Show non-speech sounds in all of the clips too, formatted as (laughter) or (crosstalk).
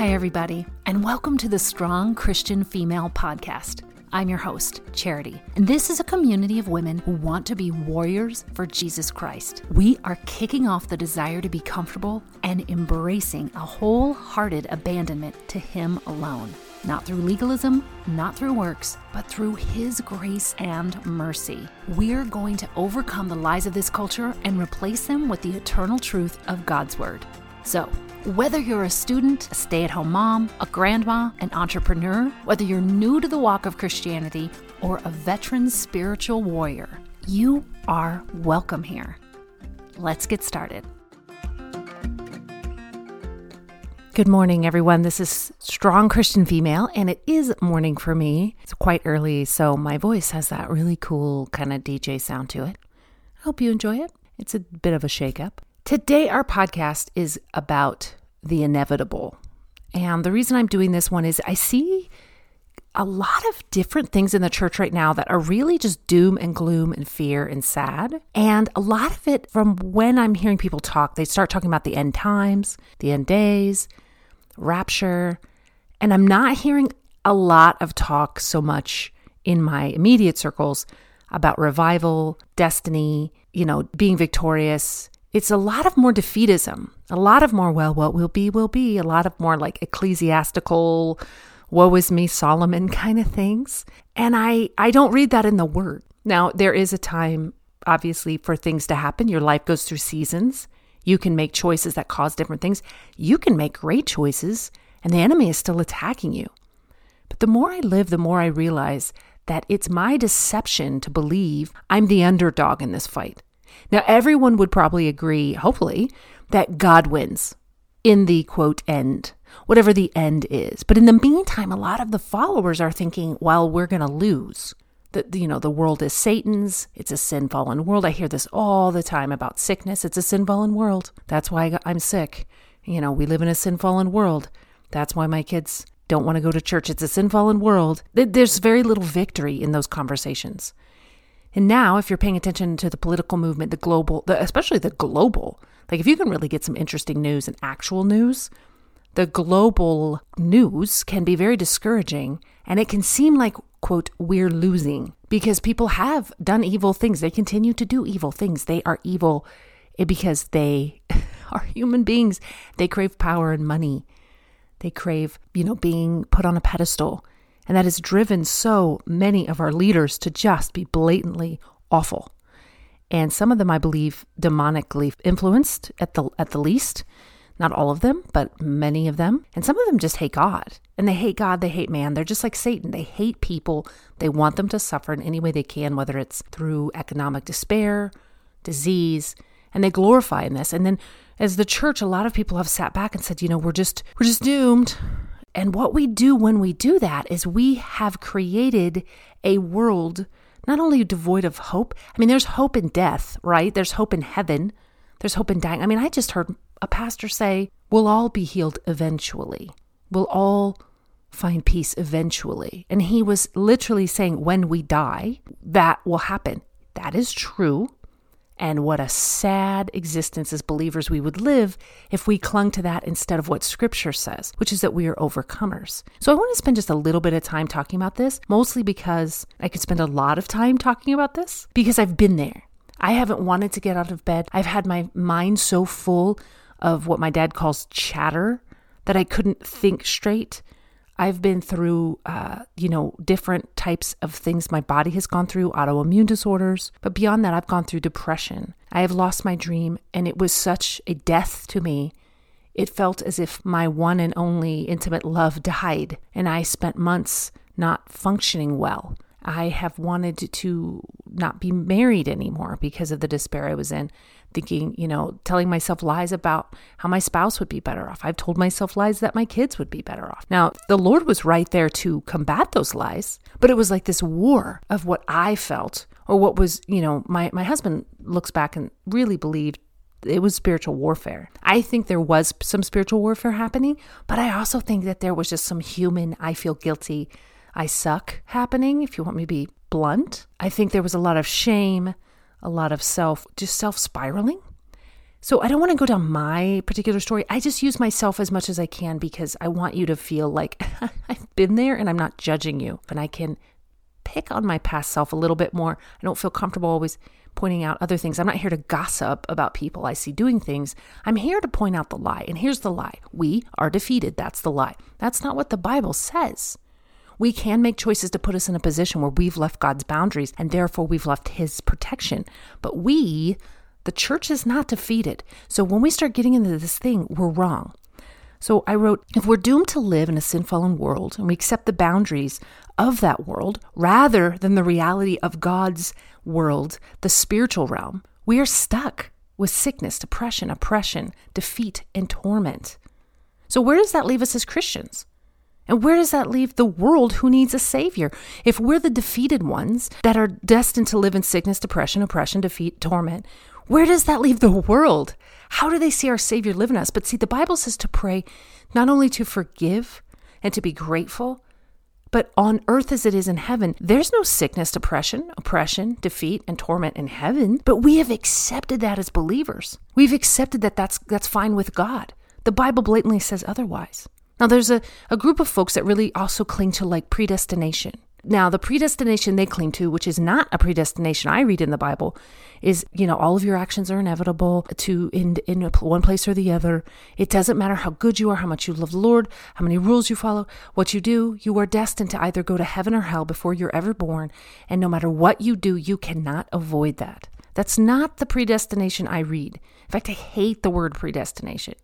Hi, everybody, and welcome to the Strong Christian Female Podcast. I'm your host, Charity, and this is a community of women who want to be warriors for Jesus Christ. We are kicking off the desire to be comfortable and embracing a wholehearted abandonment to Him alone. Not through legalism, not through works, but through His grace and mercy. We're going to overcome the lies of this culture and replace them with the eternal truth of God's Word. So, whether you're a student, a stay at home mom, a grandma, an entrepreneur, whether you're new to the walk of Christianity, or a veteran spiritual warrior, you are welcome here. Let's get started. Good morning, everyone. This is Strong Christian Female, and it is morning for me. It's quite early, so my voice has that really cool kind of DJ sound to it. I hope you enjoy it. It's a bit of a shakeup. Today, our podcast is about the inevitable. And the reason I'm doing this one is I see a lot of different things in the church right now that are really just doom and gloom and fear and sad. And a lot of it from when I'm hearing people talk, they start talking about the end times, the end days, rapture. And I'm not hearing a lot of talk so much in my immediate circles about revival, destiny, you know, being victorious, it's a lot of more defeatism, a lot of more, well, what will be, will be, a lot of more like ecclesiastical, woe is me, Solomon kind of things. And I, I don't read that in the word. Now, there is a time, obviously, for things to happen. Your life goes through seasons. You can make choices that cause different things. You can make great choices, and the enemy is still attacking you. But the more I live, the more I realize that it's my deception to believe I'm the underdog in this fight. Now, everyone would probably agree, hopefully, that God wins in the quote end, whatever the end is. But in the meantime, a lot of the followers are thinking, well, we're going to lose. That you know the world is Satan's. It's a sin fallen world. I hear this all the time about sickness. It's a sin fallen world. That's why I'm sick. You know, we live in a sin fallen world. That's why my kids don't want to go to church. It's a sin fallen world. There's very little victory in those conversations. And now, if you're paying attention to the political movement, the global, the, especially the global, like if you can really get some interesting news and actual news, the global news can be very discouraging and it can seem like, quote, we're losing because people have done evil things. They continue to do evil things. They are evil eh, because they (laughs) are human beings. They crave power and money. They crave, you know, being put on a pedestal. And that has driven so many of our leaders to just be blatantly awful. And some of them, I believe, demonically influenced at the at the least. Not all of them, but many of them. And some of them just hate God. And they hate God, they hate man. They're just like Satan. They hate people. They want them to suffer in any way they can, whether it's through economic despair, disease, and they glorify in this. And then as the church, a lot of people have sat back and said, you know, we're just we're just doomed. And what we do when we do that is we have created a world not only devoid of hope, I mean, there's hope in death, right? There's hope in heaven, there's hope in dying. I mean, I just heard a pastor say, We'll all be healed eventually. We'll all find peace eventually. And he was literally saying, When we die, that will happen. That is true. And what a sad existence as believers we would live if we clung to that instead of what scripture says, which is that we are overcomers. So I want to spend just a little bit of time talking about this, mostly because I could spend a lot of time talking about this because I've been there. I haven't wanted to get out of bed. I've had my mind so full of what my dad calls chatter that I couldn't think straight. I've been through, uh, you know, different types of things my body has gone through, autoimmune disorders. But beyond that, I've gone through depression. I have lost my dream, and it was such a death to me. It felt as if my one and only intimate love died, and I spent months not functioning well. I have wanted to not be married anymore because of the despair I was in thinking, you know, telling myself lies about how my spouse would be better off. I've told myself lies that my kids would be better off. Now, the Lord was right there to combat those lies, but it was like this war of what I felt or what was, you know, my, my husband looks back and really believed it was spiritual warfare. I think there was some spiritual warfare happening, but I also think that there was just some human, I feel guilty, I suck happening, if you want me to be blunt. I think there was a lot of shame, a lot of self, just self spiraling. So I don't want to go down my particular story. I just use myself as much as I can because I want you to feel like (laughs) I've been there and I'm not judging you. And I can pick on my past self a little bit more. I don't feel comfortable always pointing out other things. I'm not here to gossip about people I see doing things. I'm here to point out the lie. And here's the lie we are defeated. That's the lie. That's not what the Bible says. We can make choices to put us in a position where we've left God's boundaries and therefore we've left His protection. But we, the church, is not defeated. So when we start getting into this thing, we're wrong. So I wrote, if we're doomed to live in a sin fallen world and we accept the boundaries of that world rather than the reality of God's world, the spiritual realm, we are stuck with sickness, depression, oppression, defeat, and torment. So where does that leave us as Christians? And where does that leave the world who needs a savior? If we're the defeated ones that are destined to live in sickness, depression, oppression, defeat, torment, where does that leave the world? How do they see our savior live in us? But see, the Bible says to pray not only to forgive and to be grateful, but on earth as it is in heaven, there's no sickness, depression, oppression, defeat, and torment in heaven. But we have accepted that as believers. We've accepted that that's, that's fine with God. The Bible blatantly says otherwise. Now, there's a, a group of folks that really also cling to like predestination. Now, the predestination they cling to, which is not a predestination I read in the Bible, is you know all of your actions are inevitable to in in one place or the other. It doesn't matter how good you are, how much you love the Lord, how many rules you follow, what you do. You are destined to either go to heaven or hell before you're ever born, and no matter what you do, you cannot avoid that. That's not the predestination I read. In fact, I hate the word predestination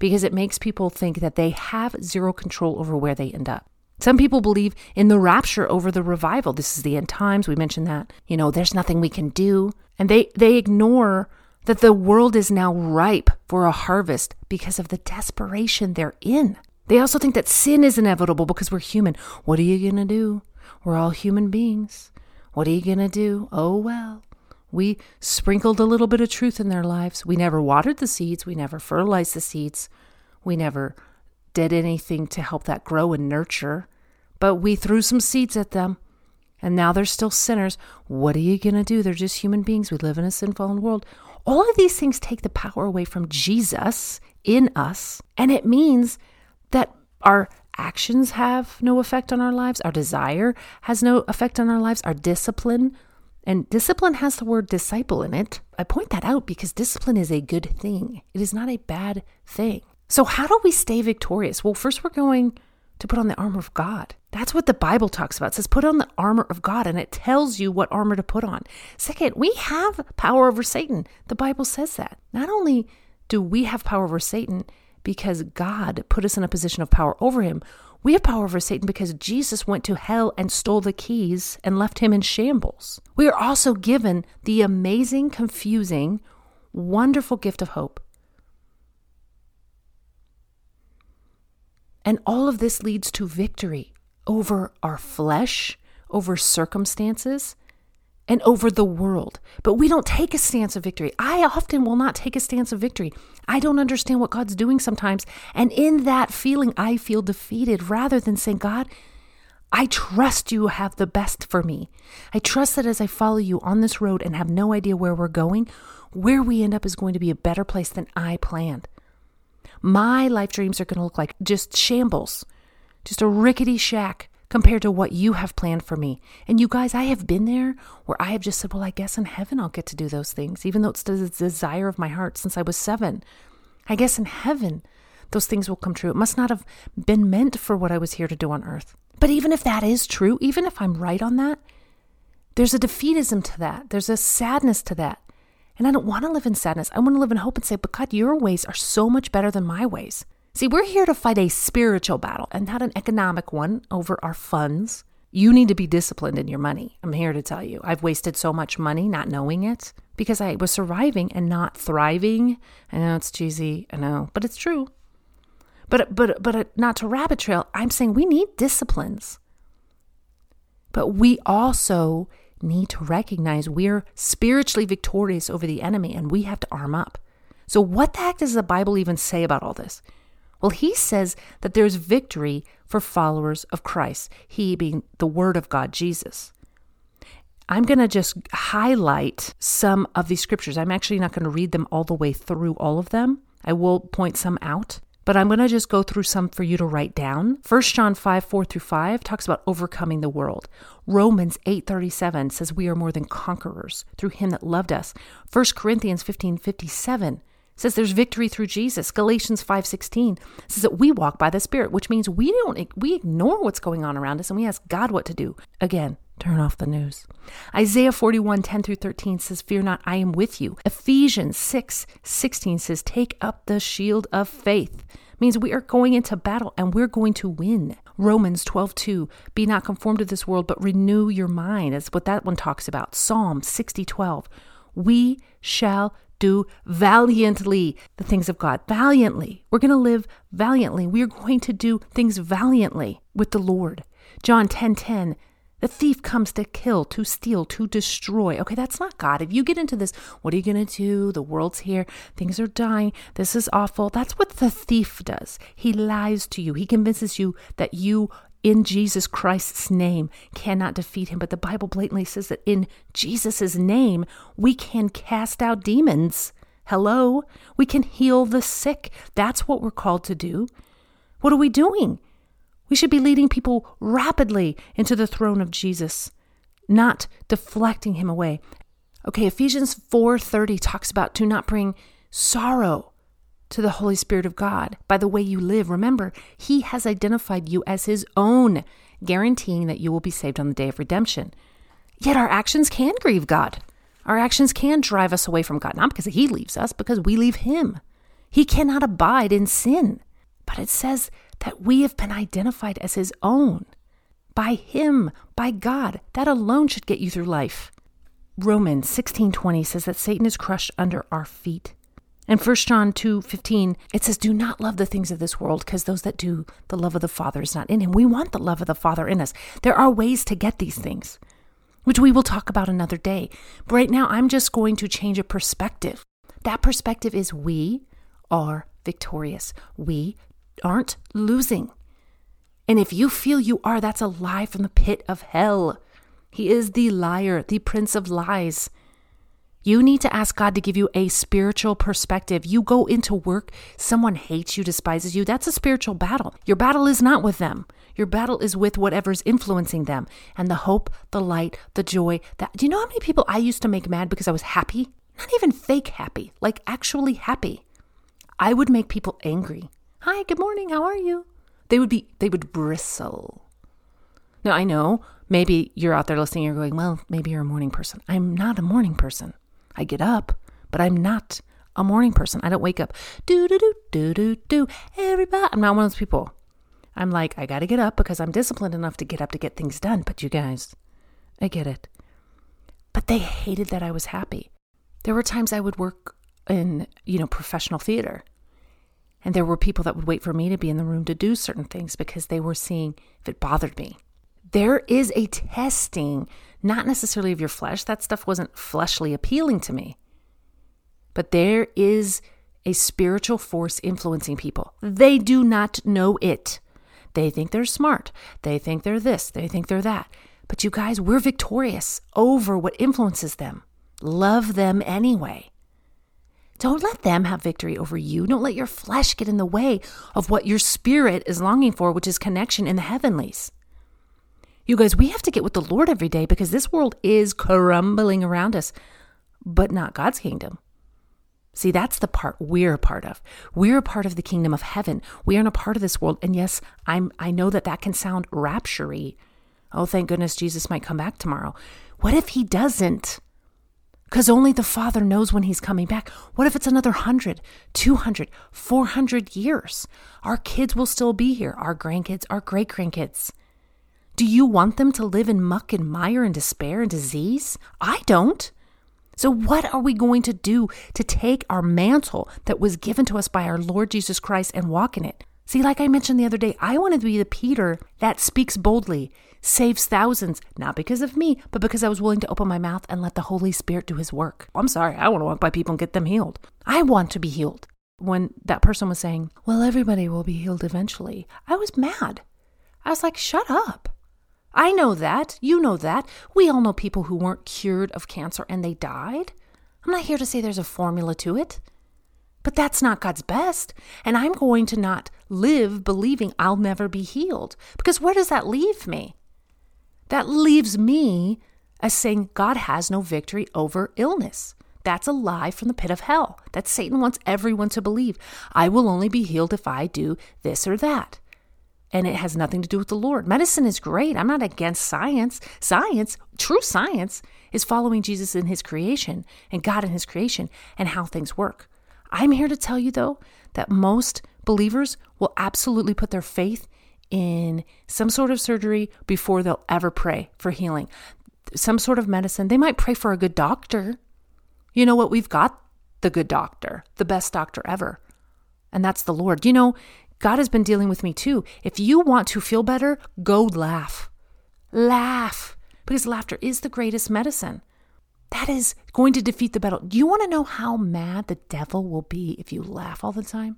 because it makes people think that they have zero control over where they end up. Some people believe in the rapture over the revival. This is the end times. We mentioned that. You know, there's nothing we can do. And they, they ignore that the world is now ripe for a harvest because of the desperation they're in. They also think that sin is inevitable because we're human. What are you going to do? We're all human beings. What are you going to do? Oh, well. We sprinkled a little bit of truth in their lives. We never watered the seeds. We never fertilized the seeds. We never did anything to help that grow and nurture. But we threw some seeds at them. And now they're still sinners. What are you going to do? They're just human beings. We live in a sinful world. All of these things take the power away from Jesus in us. And it means that our actions have no effect on our lives. Our desire has no effect on our lives. Our discipline and discipline has the word disciple in it. I point that out because discipline is a good thing, it is not a bad thing. So, how do we stay victorious? Well, first, we're going to put on the armor of God. That's what the Bible talks about. It says, put on the armor of God, and it tells you what armor to put on. Second, we have power over Satan. The Bible says that. Not only do we have power over Satan because God put us in a position of power over him, we have power over Satan because Jesus went to hell and stole the keys and left him in shambles. We are also given the amazing, confusing, wonderful gift of hope. And all of this leads to victory over our flesh, over circumstances, and over the world. But we don't take a stance of victory. I often will not take a stance of victory. I don't understand what God's doing sometimes. And in that feeling, I feel defeated rather than saying, God, I trust you have the best for me. I trust that as I follow you on this road and have no idea where we're going, where we end up is going to be a better place than I planned. My life dreams are going to look like just shambles, just a rickety shack compared to what you have planned for me. And you guys, I have been there where I have just said, well, I guess in heaven I'll get to do those things, even though it's the desire of my heart since I was seven. I guess in heaven those things will come true. It must not have been meant for what I was here to do on earth. But even if that is true, even if I'm right on that, there's a defeatism to that. There's a sadness to that. And I don't want to live in sadness. I want to live in hope and say, but God, your ways are so much better than my ways. See, we're here to fight a spiritual battle and not an economic one over our funds. You need to be disciplined in your money. I'm here to tell you. I've wasted so much money not knowing it because I was surviving and not thriving. I know it's cheesy, I know, but it's true. But but but not to rabbit trail, I'm saying we need disciplines. But we also need to recognize we're spiritually victorious over the enemy and we have to arm up. So what the heck does the Bible even say about all this? Well, he says that there's victory for followers of Christ, he being the Word of God, Jesus. I'm going to just highlight some of these scriptures. I'm actually not going to read them all the way through all of them. I will point some out, but I'm going to just go through some for you to write down. 1 John 5, 4 through 5 talks about overcoming the world. Romans 8, 37 says we are more than conquerors through him that loved us. 1 Corinthians 15, 57 says there's victory through Jesus. Galatians 5:16 says that we walk by the Spirit, which means we don't we ignore what's going on around us and we ask God what to do. Again, turn off the news. Isaiah 41, 10 through 13 says, Fear not, I am with you. Ephesians 6, 16 says, Take up the shield of faith. Means we are going into battle and we're going to win. Romans 12, 2, Be not conformed to this world, but renew your mind. That's what that one talks about. Psalm 60, 12, We shall do valiantly the things of God. Valiantly. We're going to live valiantly. We are going to do things valiantly with the Lord. John 10 10. The thief comes to kill, to steal, to destroy. Okay, that's not God. If you get into this, what are you going to do? The world's here. Things are dying. This is awful. That's what the thief does. He lies to you. He convinces you that you in Jesus Christ's name cannot defeat him. But the Bible blatantly says that in Jesus' name, we can cast out demons. Hello? We can heal the sick. That's what we're called to do. What are we doing? We should be leading people rapidly into the throne of Jesus, not deflecting him away. Okay, Ephesians 4:30 talks about do not bring sorrow to the Holy Spirit of God by the way you live. Remember, He has identified you as His own, guaranteeing that you will be saved on the day of redemption. Yet our actions can grieve God. Our actions can drive us away from God, not because He leaves us, because we leave Him. He cannot abide in sin. But it says that we have been identified as His own by Him, by God. That alone should get you through life. Romans 16:20 says that Satan is crushed under our feet. In 1 John 2 15, it says, Do not love the things of this world, because those that do, the love of the Father is not in him. We want the love of the Father in us. There are ways to get these things, which we will talk about another day. But right now, I'm just going to change a perspective. That perspective is we are victorious. We aren't losing. And if you feel you are, that's a lie from the pit of hell. He is the liar, the prince of lies. You need to ask God to give you a spiritual perspective. You go into work, someone hates you, despises you. That's a spiritual battle. Your battle is not with them. Your battle is with whatever's influencing them and the hope, the light, the joy. That do you know how many people I used to make mad because I was happy? Not even fake happy, like actually happy. I would make people angry. Hi, good morning. How are you? They would be they would bristle. Now I know maybe you're out there listening, you're going, well, maybe you're a morning person. I'm not a morning person. I get up, but I'm not a morning person. I don't wake up, do, do, do, do, do, do, everybody. I'm not one of those people. I'm like, I got to get up because I'm disciplined enough to get up to get things done. But you guys, I get it. But they hated that I was happy. There were times I would work in, you know, professional theater. And there were people that would wait for me to be in the room to do certain things because they were seeing if it bothered me. There is a testing not necessarily of your flesh. That stuff wasn't fleshly appealing to me. But there is a spiritual force influencing people. They do not know it. They think they're smart. They think they're this. They think they're that. But you guys, we're victorious over what influences them. Love them anyway. Don't let them have victory over you. Don't let your flesh get in the way of what your spirit is longing for, which is connection in the heavenlies. You guys, we have to get with the Lord every day because this world is crumbling around us, but not God's kingdom. See, that's the part we're a part of. We're a part of the kingdom of heaven. We aren't a part of this world. And yes, I'm I know that that can sound raptury. Oh, thank goodness Jesus might come back tomorrow. What if he doesn't? Because only the Father knows when he's coming back. What if it's another 100, 200, 400 years? Our kids will still be here, our grandkids, our great grandkids. Do you want them to live in muck and mire and despair and disease? I don't. So, what are we going to do to take our mantle that was given to us by our Lord Jesus Christ and walk in it? See, like I mentioned the other day, I want to be the Peter that speaks boldly, saves thousands, not because of me, but because I was willing to open my mouth and let the Holy Spirit do his work. I'm sorry, I want to walk by people and get them healed. I want to be healed. When that person was saying, Well, everybody will be healed eventually, I was mad. I was like, Shut up. I know that. You know that. We all know people who weren't cured of cancer and they died. I'm not here to say there's a formula to it. But that's not God's best. And I'm going to not live believing I'll never be healed. Because where does that leave me? That leaves me as saying God has no victory over illness. That's a lie from the pit of hell that Satan wants everyone to believe. I will only be healed if I do this or that. And it has nothing to do with the Lord. Medicine is great. I'm not against science. Science, true science, is following Jesus in his creation and God in his creation and how things work. I'm here to tell you, though, that most believers will absolutely put their faith in some sort of surgery before they'll ever pray for healing. Some sort of medicine. They might pray for a good doctor. You know what? We've got the good doctor, the best doctor ever. And that's the Lord. You know, God has been dealing with me too. If you want to feel better, go laugh. Laugh. Because laughter is the greatest medicine. That is going to defeat the battle. Do you want to know how mad the devil will be if you laugh all the time?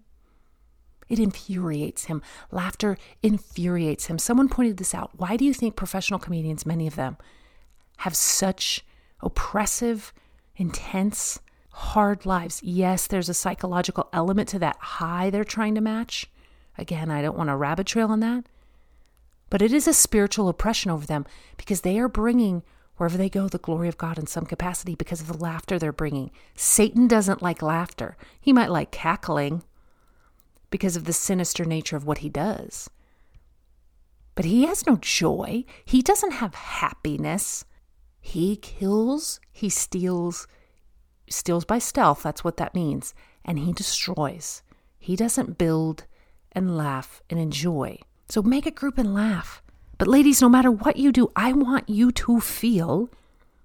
It infuriates him. Laughter infuriates him. Someone pointed this out. Why do you think professional comedians, many of them, have such oppressive, intense, hard lives? Yes, there's a psychological element to that high they're trying to match. Again, I don't want a rabbit trail on that. But it is a spiritual oppression over them because they are bringing wherever they go, the glory of God in some capacity because of the laughter they're bringing. Satan doesn't like laughter. He might like cackling because of the sinister nature of what he does. But he has no joy. He doesn't have happiness. He kills, he steals, steals by stealth. That's what that means. And he destroys. He doesn't build and laugh and enjoy. So make a group and laugh. But, ladies, no matter what you do, I want you to feel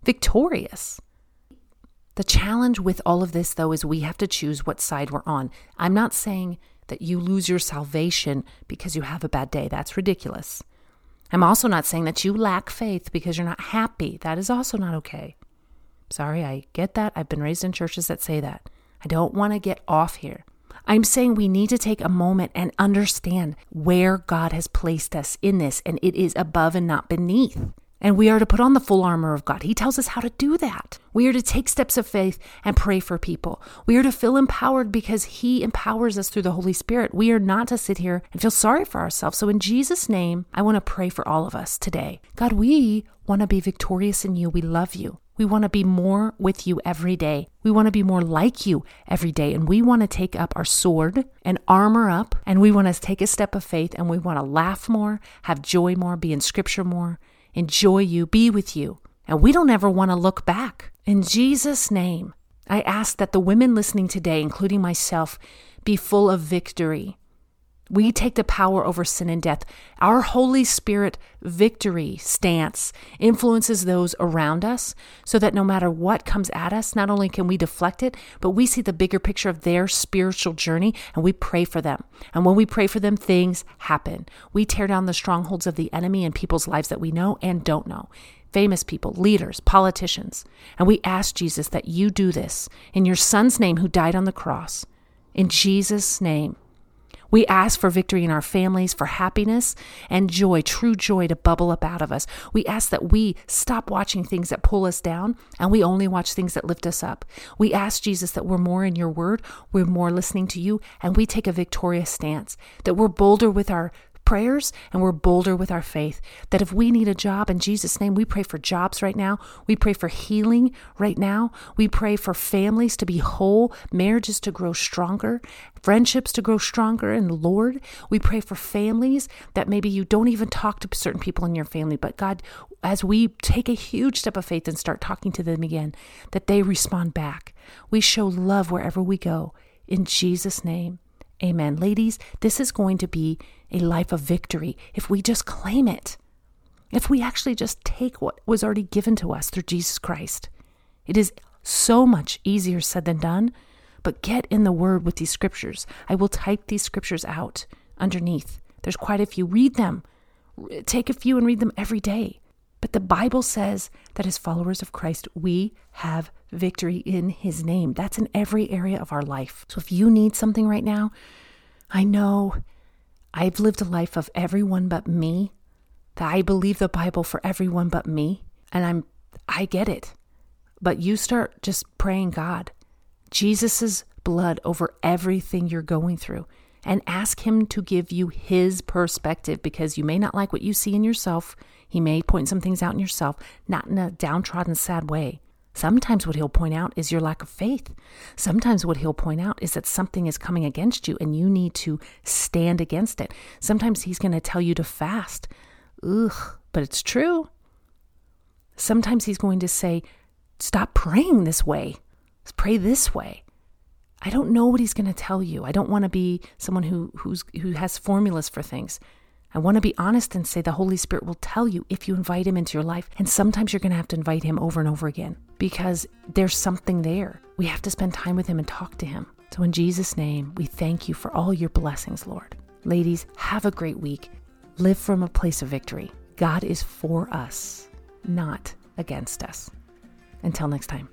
victorious. The challenge with all of this, though, is we have to choose what side we're on. I'm not saying that you lose your salvation because you have a bad day. That's ridiculous. I'm also not saying that you lack faith because you're not happy. That is also not okay. Sorry, I get that. I've been raised in churches that say that. I don't want to get off here. I'm saying we need to take a moment and understand where God has placed us in this, and it is above and not beneath. And we are to put on the full armor of God. He tells us how to do that. We are to take steps of faith and pray for people. We are to feel empowered because He empowers us through the Holy Spirit. We are not to sit here and feel sorry for ourselves. So, in Jesus' name, I want to pray for all of us today. God, we want to be victorious in you. We love you. We want to be more with you every day. We want to be more like you every day. And we want to take up our sword and armor up. And we want to take a step of faith and we want to laugh more, have joy more, be in scripture more, enjoy you, be with you. And we don't ever want to look back. In Jesus' name, I ask that the women listening today, including myself, be full of victory we take the power over sin and death. Our Holy Spirit victory stance influences those around us so that no matter what comes at us, not only can we deflect it, but we see the bigger picture of their spiritual journey and we pray for them. And when we pray for them, things happen. We tear down the strongholds of the enemy in people's lives that we know and don't know famous people, leaders, politicians. And we ask Jesus that you do this in your son's name who died on the cross. In Jesus' name. We ask for victory in our families, for happiness and joy, true joy to bubble up out of us. We ask that we stop watching things that pull us down and we only watch things that lift us up. We ask Jesus that we're more in your word, we're more listening to you, and we take a victorious stance, that we're bolder with our prayers and we're bolder with our faith. That if we need a job in Jesus' name, we pray for jobs right now. We pray for healing right now. We pray for families to be whole, marriages to grow stronger, friendships to grow stronger the Lord. We pray for families that maybe you don't even talk to certain people in your family, but God, as we take a huge step of faith and start talking to them again, that they respond back. We show love wherever we go. In Jesus' name. Amen. Ladies, this is going to be a life of victory if we just claim it. If we actually just take what was already given to us through Jesus Christ. It is so much easier said than done, but get in the word with these scriptures. I will type these scriptures out underneath. There's quite a few. Read them. Take a few and read them every day. But the Bible says that as followers of Christ, we have victory in his name. That's in every area of our life. So if you need something right now, I know I've lived a life of everyone but me, that I believe the Bible for everyone but me. And I'm, I get it. But you start just praying, God, Jesus's blood over everything you're going through and ask him to give you his perspective because you may not like what you see in yourself. He may point some things out in yourself, not in a downtrodden, sad way. Sometimes what he'll point out is your lack of faith. Sometimes what he'll point out is that something is coming against you and you need to stand against it. Sometimes he's going to tell you to fast. Ugh, but it's true. Sometimes he's going to say, stop praying this way. Pray this way. I don't know what he's going to tell you. I don't want to be someone who who's who has formulas for things. I want to be honest and say the Holy Spirit will tell you if you invite him into your life. And sometimes you're going to have to invite him over and over again because there's something there. We have to spend time with him and talk to him. So, in Jesus' name, we thank you for all your blessings, Lord. Ladies, have a great week. Live from a place of victory. God is for us, not against us. Until next time.